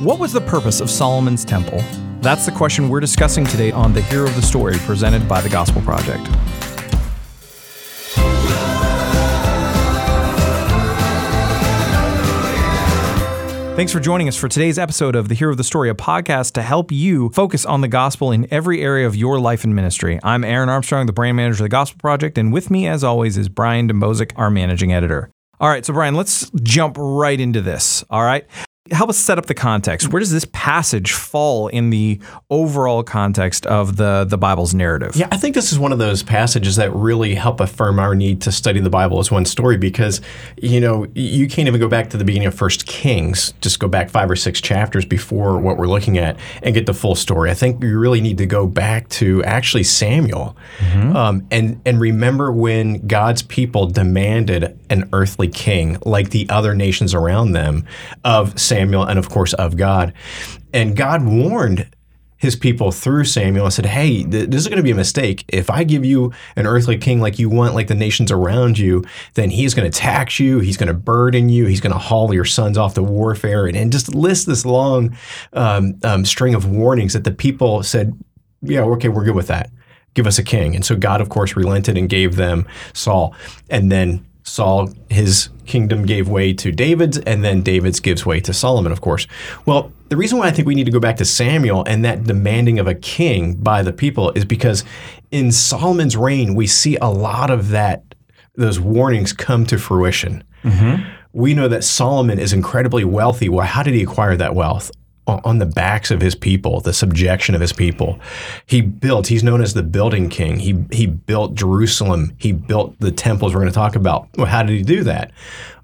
What was the purpose of Solomon's temple? That's the question we're discussing today on The Hero of the Story, presented by the Gospel Project. Thanks for joining us for today's episode of The Hero of the Story, a podcast to help you focus on the gospel in every area of your life and ministry. I'm Aaron Armstrong, the brand manager of the Gospel Project, and with me, as always, is Brian Dembowczyk, our managing editor. All right, so Brian, let's jump right into this. All right help us set up the context. Where does this passage fall in the overall context of the the Bible's narrative? Yeah, I think this is one of those passages that really help affirm our need to study the Bible as one story because you know you can't even go back to the beginning of First Kings, just go back five or six chapters before what we're looking at and get the full story. I think you really need to go back to actually Samuel mm-hmm. um, and and remember when God's people demanded an earthly king like the other nations around them of Samuel Samuel and, of course, of God. And God warned his people through Samuel and said, Hey, th- this is going to be a mistake. If I give you an earthly king like you want, like the nations around you, then he's going to tax you, he's going to burden you, he's going to haul your sons off to warfare, and, and just list this long um, um, string of warnings that the people said, Yeah, okay, we're good with that. Give us a king. And so God, of course, relented and gave them Saul. And then Saul, his kingdom gave way to David's, and then David's gives way to Solomon, of course. Well, the reason why I think we need to go back to Samuel and that demanding of a king by the people is because in Solomon's reign, we see a lot of that, those warnings come to fruition. Mm-hmm. We know that Solomon is incredibly wealthy. Well, how did he acquire that wealth? On the backs of his people, the subjection of his people. He built, he's known as the building king. He, he built Jerusalem. He built the temples we're going to talk about. Well, how did he do that?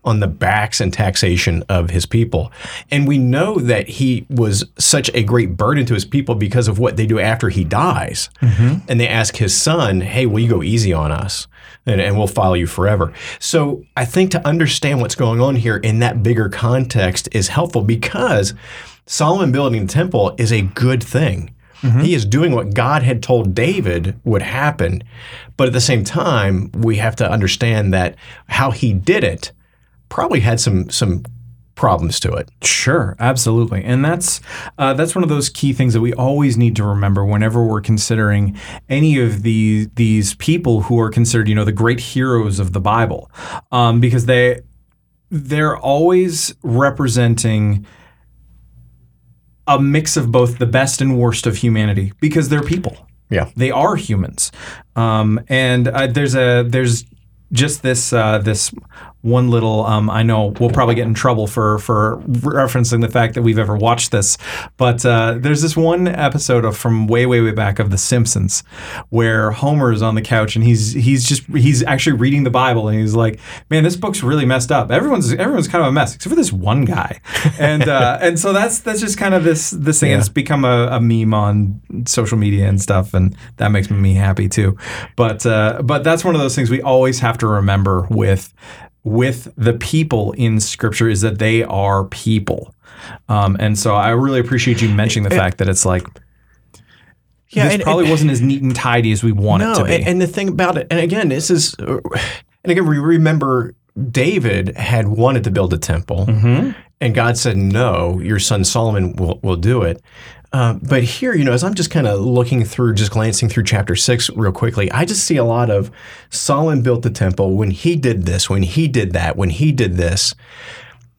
On the backs and taxation of his people. And we know that he was such a great burden to his people because of what they do after he dies. Mm-hmm. And they ask his son, hey, will you go easy on us? And, and, we'll follow you forever. So I think to understand what's going on here in that bigger context is helpful because Solomon building the temple is a good thing. Mm-hmm. He is doing what God had told David would happen. But at the same time, we have to understand that how he did it probably had some some problems to it. Sure, absolutely, and that's uh, that's one of those key things that we always need to remember whenever we're considering any of these these people who are considered, you know, the great heroes of the Bible, um, because they they're always representing a mix of both the best and worst of humanity because they're people. Yeah, they are humans. Um, and uh, there's a there's just this uh, this one little um, I know we'll probably get in trouble for for referencing the fact that we've ever watched this, but uh, there's this one episode of from way way way back of The Simpsons where Homer is on the couch and he's he's just he's actually reading the Bible and he's like, man, this book's really messed up. Everyone's everyone's kind of a mess except for this one guy, and uh, and so that's that's just kind of this this thing. Yeah. It's become a, a, meme on social media and stuff, and that makes me happy too. But uh, but that's one of those things we always have to remember with with the people in Scripture is that they are people. Um, and so I really appreciate you mentioning the fact that it's like, yeah, this and, probably and, wasn't as neat and tidy as we want no, it to be. And, and the thing about it, and again, this is, and again, we remember David had wanted to build a temple, mm-hmm. and God said, "No, your son Solomon will will do it." Uh, but here, you know, as I'm just kind of looking through, just glancing through chapter six real quickly, I just see a lot of Solomon built the temple when he did this, when he did that, when he did this.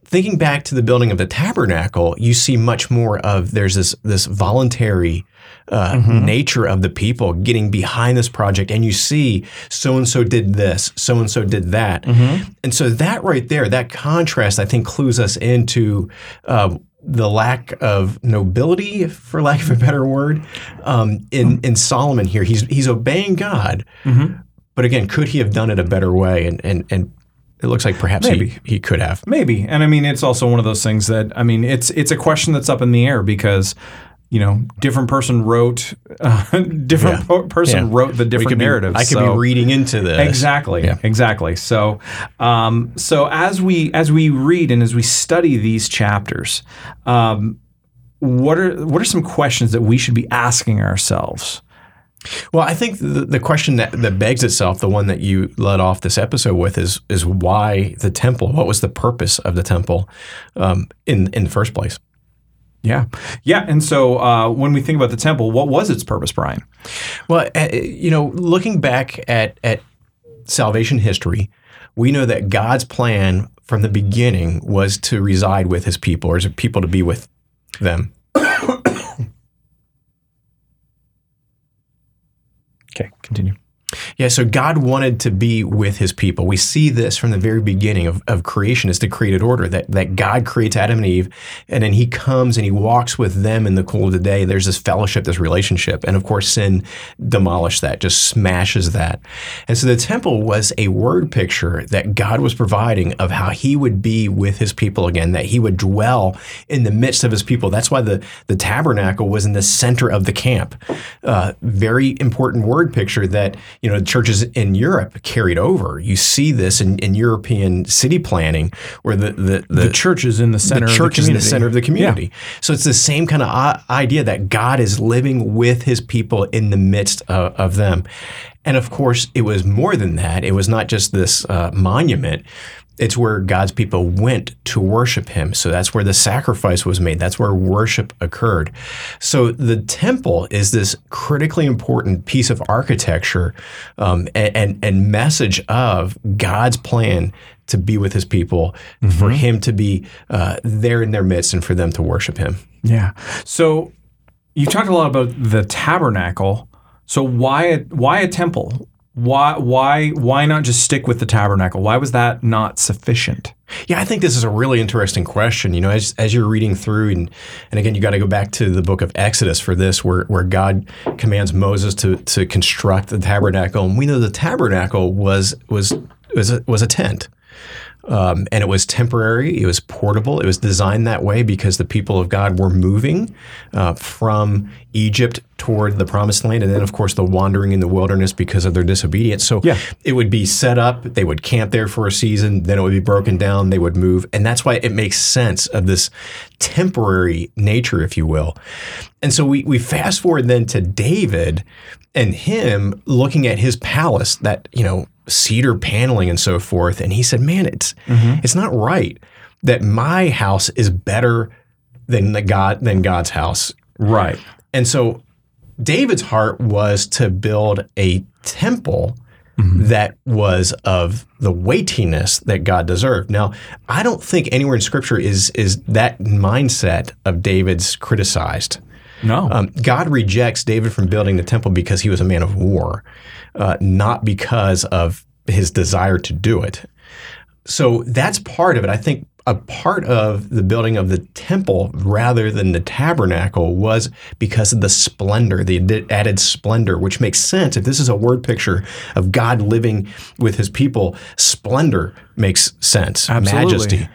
Thinking back to the building of the tabernacle, you see much more of there's this this voluntary uh, mm-hmm. nature of the people getting behind this project, and you see so and so did this, so and so did that, mm-hmm. and so that right there, that contrast, I think, clues us into uh, the lack of nobility, for lack of a better word, um, in in Solomon here. He's he's obeying God, mm-hmm. but again, could he have done it a better way? And and and it looks like perhaps Maybe. he, he could have. Maybe, and I mean, it's also one of those things that I mean, it's it's a question that's up in the air because you know, different person wrote, uh, different yeah. po- person yeah. wrote the different narratives. I could so, be reading into this. Exactly, yeah. exactly. So, um, so as we as we read and as we study these chapters, um, what are what are some questions that we should be asking ourselves? Well, I think the, the question that, that begs itself, the one that you led off this episode with, is is why the temple? What was the purpose of the temple um, in in the first place? Yeah. Yeah. And so uh, when we think about the temple, what was its purpose, Brian? Well, uh, you know, looking back at, at salvation history, we know that God's plan from the beginning was to reside with his people, or his people to be with them. Okay, continue. Yeah, so God wanted to be with his people. We see this from the very beginning of, of creation as the created order, that, that God creates Adam and Eve, and then he comes and he walks with them in the cool of the day. There's this fellowship, this relationship. And of course, sin demolished that, just smashes that. And so the temple was a word picture that God was providing of how he would be with his people again, that he would dwell in the midst of his people. That's why the, the tabernacle was in the center of the camp. Uh, very important word picture that you know churches in Europe carried over. You see this in, in European city planning, where the the, The, church is in the center. the church of is the in the community. center of the community. So it's the same kind of idea that God is living with his people in the midst of, of them. And of course, it was more than that. It was not just this uh, monument. It's where God's people went to worship him. So that's where the sacrifice was made. That's where worship occurred. So the temple is this critically important piece of architecture um, and, and, and message of God's plan to be with his people, for him to be uh, there in their midst, and for them to worship him. Yeah. So you talked a lot about the tabernacle. So why a, why a temple? Why why why not just stick with the tabernacle? Why was that not sufficient? Yeah, I think this is a really interesting question. You know, as, as you're reading through, and and again, you got to go back to the book of Exodus for this, where where God commands Moses to to construct the tabernacle, and we know the tabernacle was was was a, was a tent. Um, and it was temporary. It was portable. It was designed that way because the people of God were moving uh, from Egypt toward the promised land. And then, of course, the wandering in the wilderness because of their disobedience. So Yeah. it would be set up. They would camp there for a season. Then it would be broken down. They would move. And that's why it makes sense of this temporary nature, if you will. And so we, we fast forward then to David and him looking at his palace, that, you know, cedar paneling and so forth. And he said, man, it's, mm-hmm. it's not right that my house is better than the God, than God's house. Right. And so David's heart was to build a temple mm-hmm. that was of the weightiness that God deserved. Now, I don't think anywhere in Scripture is is that mindset of David's criticized. No. Um, God rejects David from building the temple because he was a man of war, uh, not because of his desire to do it. So that's part of it. I think a part of the building of the temple rather than the tabernacle was because of the splendor, the added splendor, which makes sense. If this is a word picture of God living with his people, splendor makes sense, Absolutely. majesty.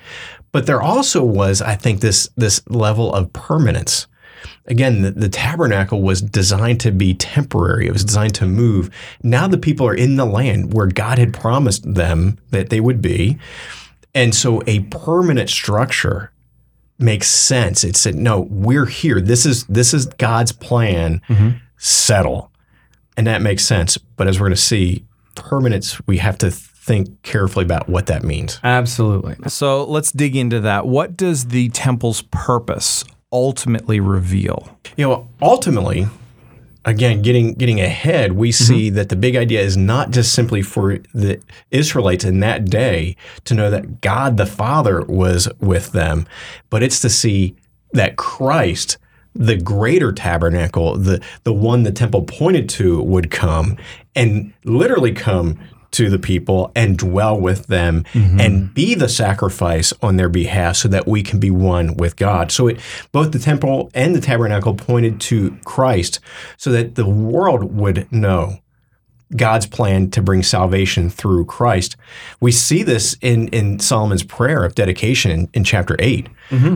But there also was, I think, this, this level of permanence. Again, the, the tabernacle was designed to be temporary. It was designed to move. Now the people are in the land where God had promised them that they would be. And so a permanent structure makes sense. It said, no, we're here. This is this is God's plan. Mm-hmm. Settle. And that makes sense. But as we're going to see, permanence, we have to think carefully about what that means. Absolutely. So let's dig into that. What does the temple's purpose ultimately reveal? You know, ultimately, again, getting getting ahead, we mm-hmm. see that the big idea is not just simply for the Israelites in that day to know that God the Father was with them, but it's to see that Christ, the greater tabernacle, the the one the temple pointed to, would come and literally come to the people and dwell with them mm-hmm. and be the sacrifice on their behalf so that we can be one with God. So it both the temple and the tabernacle pointed to Christ so that the world would know God's plan to bring salvation through Christ. We see this in, in Solomon's prayer of dedication in, in chapter 8,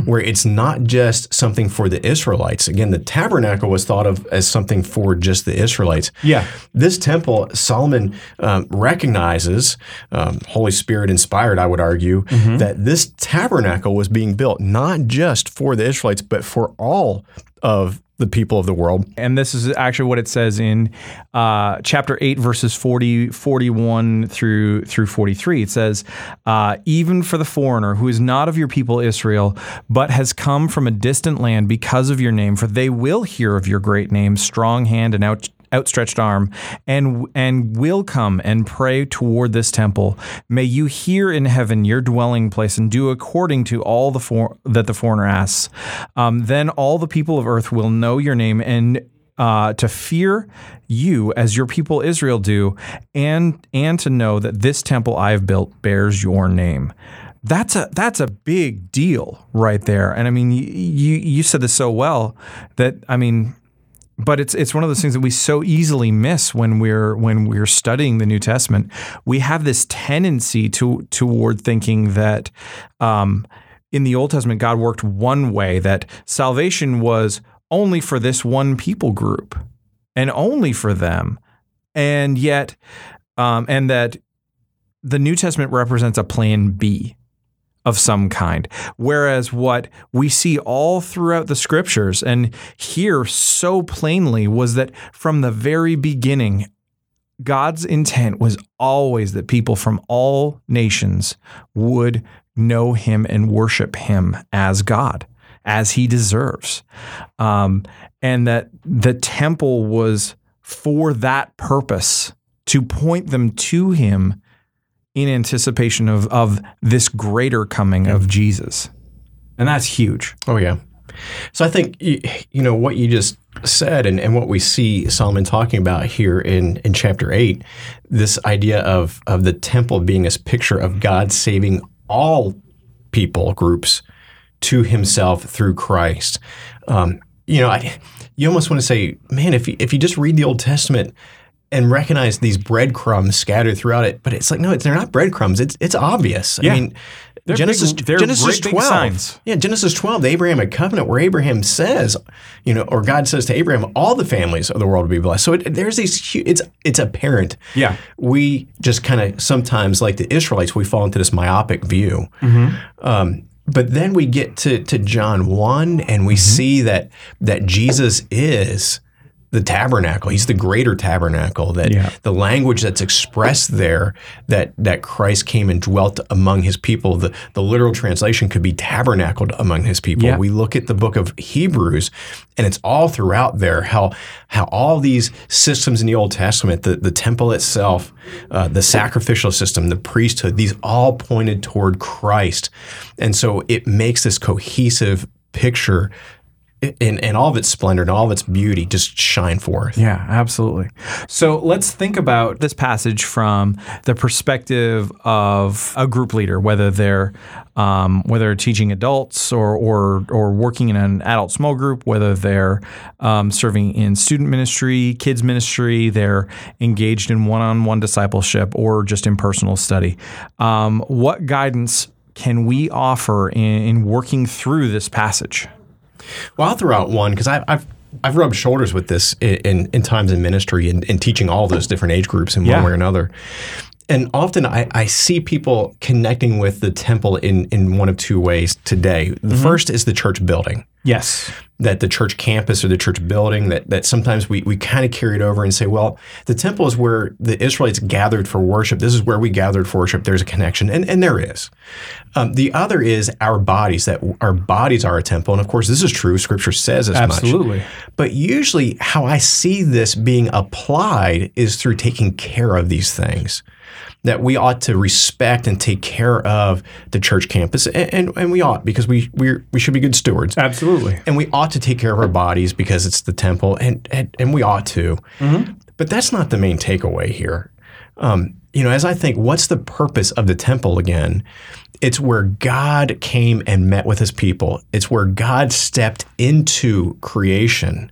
where it's not just something for the Israelites. Again, the tabernacle was thought of as something for just the Israelites. Yeah. This temple, Solomon um, recognizes, um, Holy Spirit inspired, I would argue, that this tabernacle was being built not just for the Israelites, but for all of the people of the world. And this is actually what it says in uh, chapter 8, verses 40, 41 through, through 43. It says, uh, Even for the foreigner who is not of your people Israel, but has come from a distant land because of your name, for they will hear of your great name, strong hand, and out, outstretched arm and and will come and pray toward this temple may you hear in heaven your dwelling place and do according to all the for, that the foreigner asks um, then all the people of earth will know your name and uh, to fear you as your people Israel do, and and to know that this temple I have built bears your name. That's a that's a big deal right there. And I mean, you you, you said this so well that I mean, but it's it's one of those things that we so easily miss when we're when we're studying the New Testament. We have this tendency to toward thinking that um, in the Old Testament God worked one way, that salvation was only for this one people group and only for them, and yet, um, and that the New Testament represents a plan B of some kind. Whereas what we see all throughout the scriptures and here so plainly was that from the very beginning, God's intent was always that people from all nations would know him and worship him as God, as he deserves. Um, and that the temple was for that purpose to point them to him in anticipation of of this greater coming of Jesus. And that's huge. Oh yeah. So I think you, you know what you just said and, and what we see Solomon talking about here in, in chapter 8 this idea of of the temple being this picture of God saving all people groups to himself through Christ. Um, you know, I, you almost want to say, man, if you, if you just read the Old Testament, and recognize these breadcrumbs scattered throughout it. But it's like, no, it's, they're not breadcrumbs. It's it's obvious. Yeah. I mean, They're Genesis big- Genesis great twelve. signs. Yeah, Genesis twelve, the Abrahamic covenant, where Abraham says, you know, or God says to Abraham, all the families of the world will be blessed. So it, there's these. It's it's apparent. Yeah. we just kind of sometimes, like the Israelites, we fall into this myopic view. Um, but then we get to, to John 1 and we see that that Jesus is the tabernacle. He's the greater tabernacle. That Yeah. the language that's expressed there, that that Christ came and dwelt among his people. The the literal translation could be tabernacled among his people. Yeah. We look at the book of Hebrews, and it's all throughout there how how all these systems in the Old Testament, the, the temple itself, uh, the sacrificial system, the priesthood, these all pointed toward Christ. And so it makes this cohesive picture in, in all of its splendor and all of its beauty just shine forth. Yeah, absolutely. So let's think about this passage from the perspective of a group leader, whether they're um, whether teaching adults or, or or working in an adult small group, whether they're um, serving in student ministry, kids ministry, they're engaged in one-on-one discipleship, or just in personal study. Um, what guidance can we offer in, in working through this passage? Well, I'll throw out one because I've, I've I've rubbed shoulders with this in, in, in times in ministry and, and teaching all those different age groups in Yeah. one way or another. And often I, I see people connecting with the temple in, in one of two ways today. The mm-hmm. first is the church building. Yes. that the church campus or the church building that, that sometimes we, we kind of carry it over and say, well, the temple is where the Israelites gathered for worship. This is where we gathered for worship. There's a connection. And, and there is. Um, the other is our bodies, that our bodies are a temple. And of course, this is true. Scripture says as much. Absolutely. But usually, how I see this being applied is through taking care of these things. That we ought to respect and take care of the church campus, and, and, and we ought because we we we should be good stewards. Absolutely. And we ought to take care of our bodies because it's the temple, and and, and we ought to. But that's not the main takeaway here. Um, you know, as I think, what's the purpose of the temple again? It's where God came and met with his people. It's where God stepped into creation,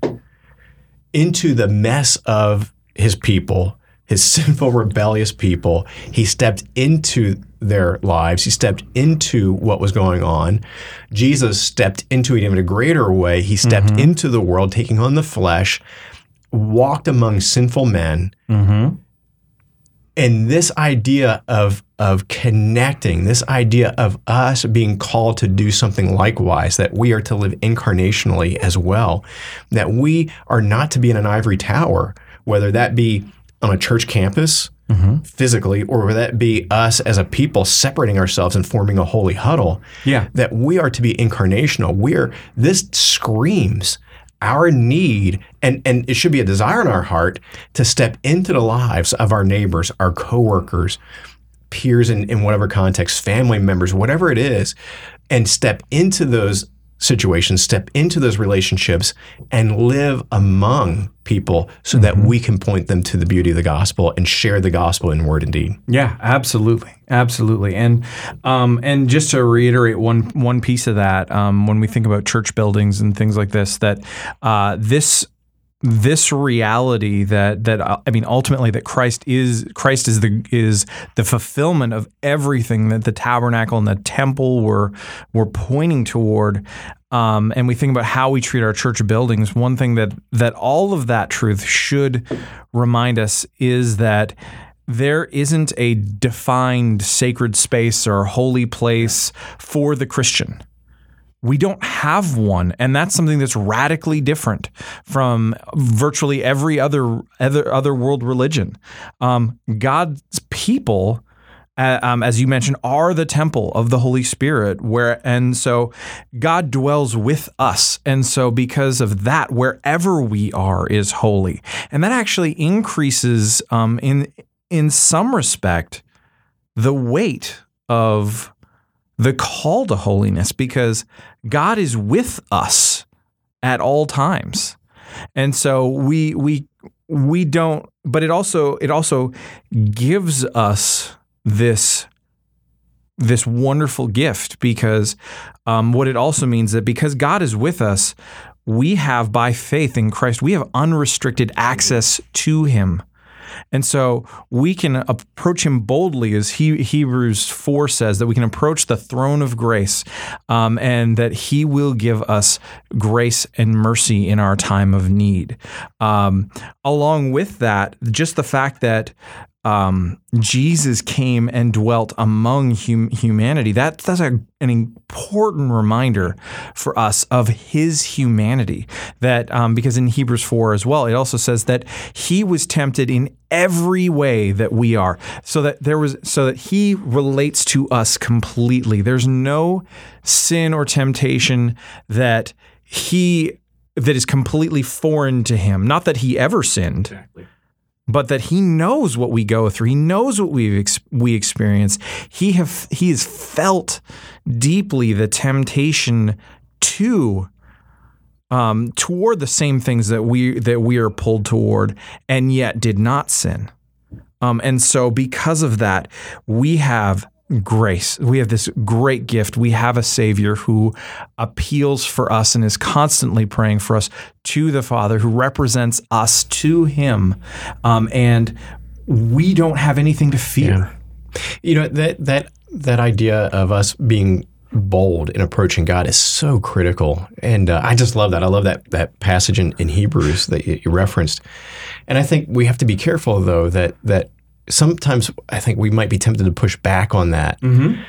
into the mess of his people, his sinful, rebellious people. He stepped into their lives. He stepped into what was going on. Jesus stepped into it in a greater way. He stepped mm-hmm. into the world, taking on the flesh, walked among sinful men, mm-hmm. And this idea of of connecting, this idea of us being called to do something likewise, that we are to live incarnationally as well, that we are not to be in an ivory tower, whether that be on a church campus mm-hmm. physically, or would that be us as a people separating ourselves and forming a holy huddle. Yeah. That we are to be incarnational. We're this screams our need and and it should be a desire in our heart to step into the lives of our neighbors, our coworkers, peers in, in whatever context, family members, whatever it is, and step into those situations, step into those relationships, and live among people so mm-hmm. that we can point them to the beauty of the gospel and share the gospel in word and deed. Yeah, absolutely, absolutely. And um, and just to reiterate one one piece of that, um, when we think about church buildings and things like this, that uh, this this reality that that uh, I mean ultimately that Christ is Christ is the is the fulfillment of everything that the tabernacle and the temple were were pointing toward. Um, and we think about how we treat our church buildings. One thing that that all of that truth should remind us is that there isn't a defined sacred space or holy place for the Christian we don't have one. And that's something that's radically different from virtually every other other, other world religion. Um, god's people uh, um, as you mentioned are the temple of the holy spirit where and so god dwells with us. And so because of that wherever we are is holy. And that actually increases um, in in some respect the weight of the call to holiness because God is with us at all times. And so we we we don't but it also it also gives us this this wonderful gift because um, what it also means that because God is with us, we have by faith in Christ, we have unrestricted access to Him. And so we can approach him boldly, as he, Hebrews 4 says, that we can approach the throne of grace um, and that he will give us grace and mercy in our time of need. Um, along with that, just the fact that um, Jesus came and dwelt among hum- humanity. That, that's a, an important reminder for us of his humanity. That um, because in Hebrews 4 as well, it also says that he was tempted in every way that we are. So that there was so that he relates to us completely. There's no sin or temptation that he that is completely foreign to him. Not that he ever sinned. Exactly but that he knows what we go through. He knows what we ex- we experience. He have he has felt deeply the temptation to um, toward the same things that we that we are pulled toward, and yet did not sin. Um, and so, because of that, we have grace. We have this great gift. We have a Savior who appeals for us and is constantly praying for us to the Father, who represents us to Him. Um, and we don't have anything to fear. Yeah. You know, that, that, that idea of us being bold in approaching God is so critical. And uh, I just love that. I love that, that passage in, in Hebrews that you referenced. And I think we have to be careful, though, that, that sometimes I think we might be tempted to push back on that mm-hmm.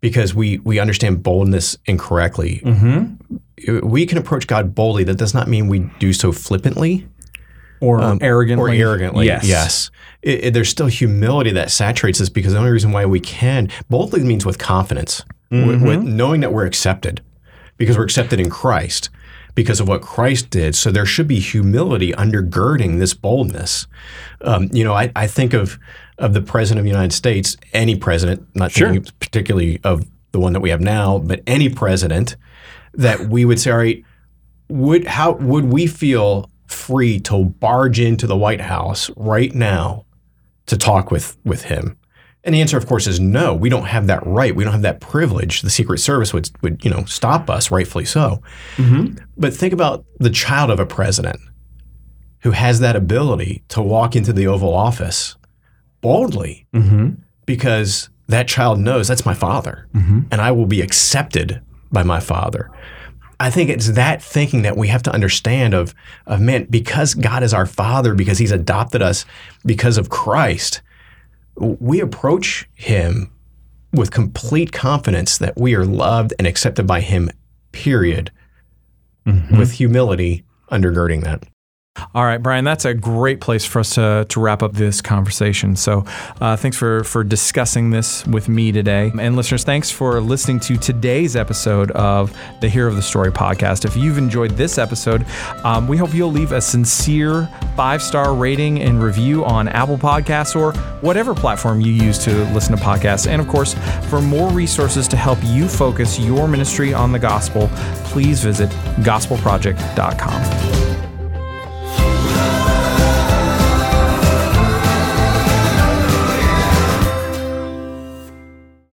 because we we understand boldness incorrectly. Mm-hmm. We can approach God boldly. That does not mean we do so flippantly or um, arrogantly. Or arrogantly. Yes. Yes. It, it, there's still humility that saturates us because the only reason why we can boldly means with confidence, mm-hmm. with, with knowing that we're accepted because we're accepted in Christ because of what Christ did. So there should be humility undergirding this boldness. Um, you know, I, I, think of of the president of the United States, any president, not sure. thinking particularly of the one that we have now, but any president, that we would say, all right, would how would we feel free to barge into the White House right now to talk with with him? And the answer, of course, is no. We don't have that right. We don't have that privilege. The Secret Service would would you know stop us, rightfully so. Mm-hmm. But think about the child of a president who has that ability to walk into the Oval Office boldly mm-hmm. because that child knows that's my father mm-hmm. and I will be accepted by my father. I think it's that thinking that we have to understand of, of man, because God is our father, because he's adopted us because of Christ, we approach Him with complete confidence that we are loved and accepted by Him, period, with humility undergirding that. All right, Brian, that's a great place for us to, to wrap up this conversation. So, uh, thanks for, for discussing this with me today. And listeners, thanks for listening to today's episode of the Hero of the Story podcast. If you've enjoyed this episode, um, we hope you'll leave a sincere five star rating and review on Apple Podcasts or whatever platform you use to listen to podcasts. And of course, for more resources to help you focus your ministry on the gospel, please visit gospelproject.com.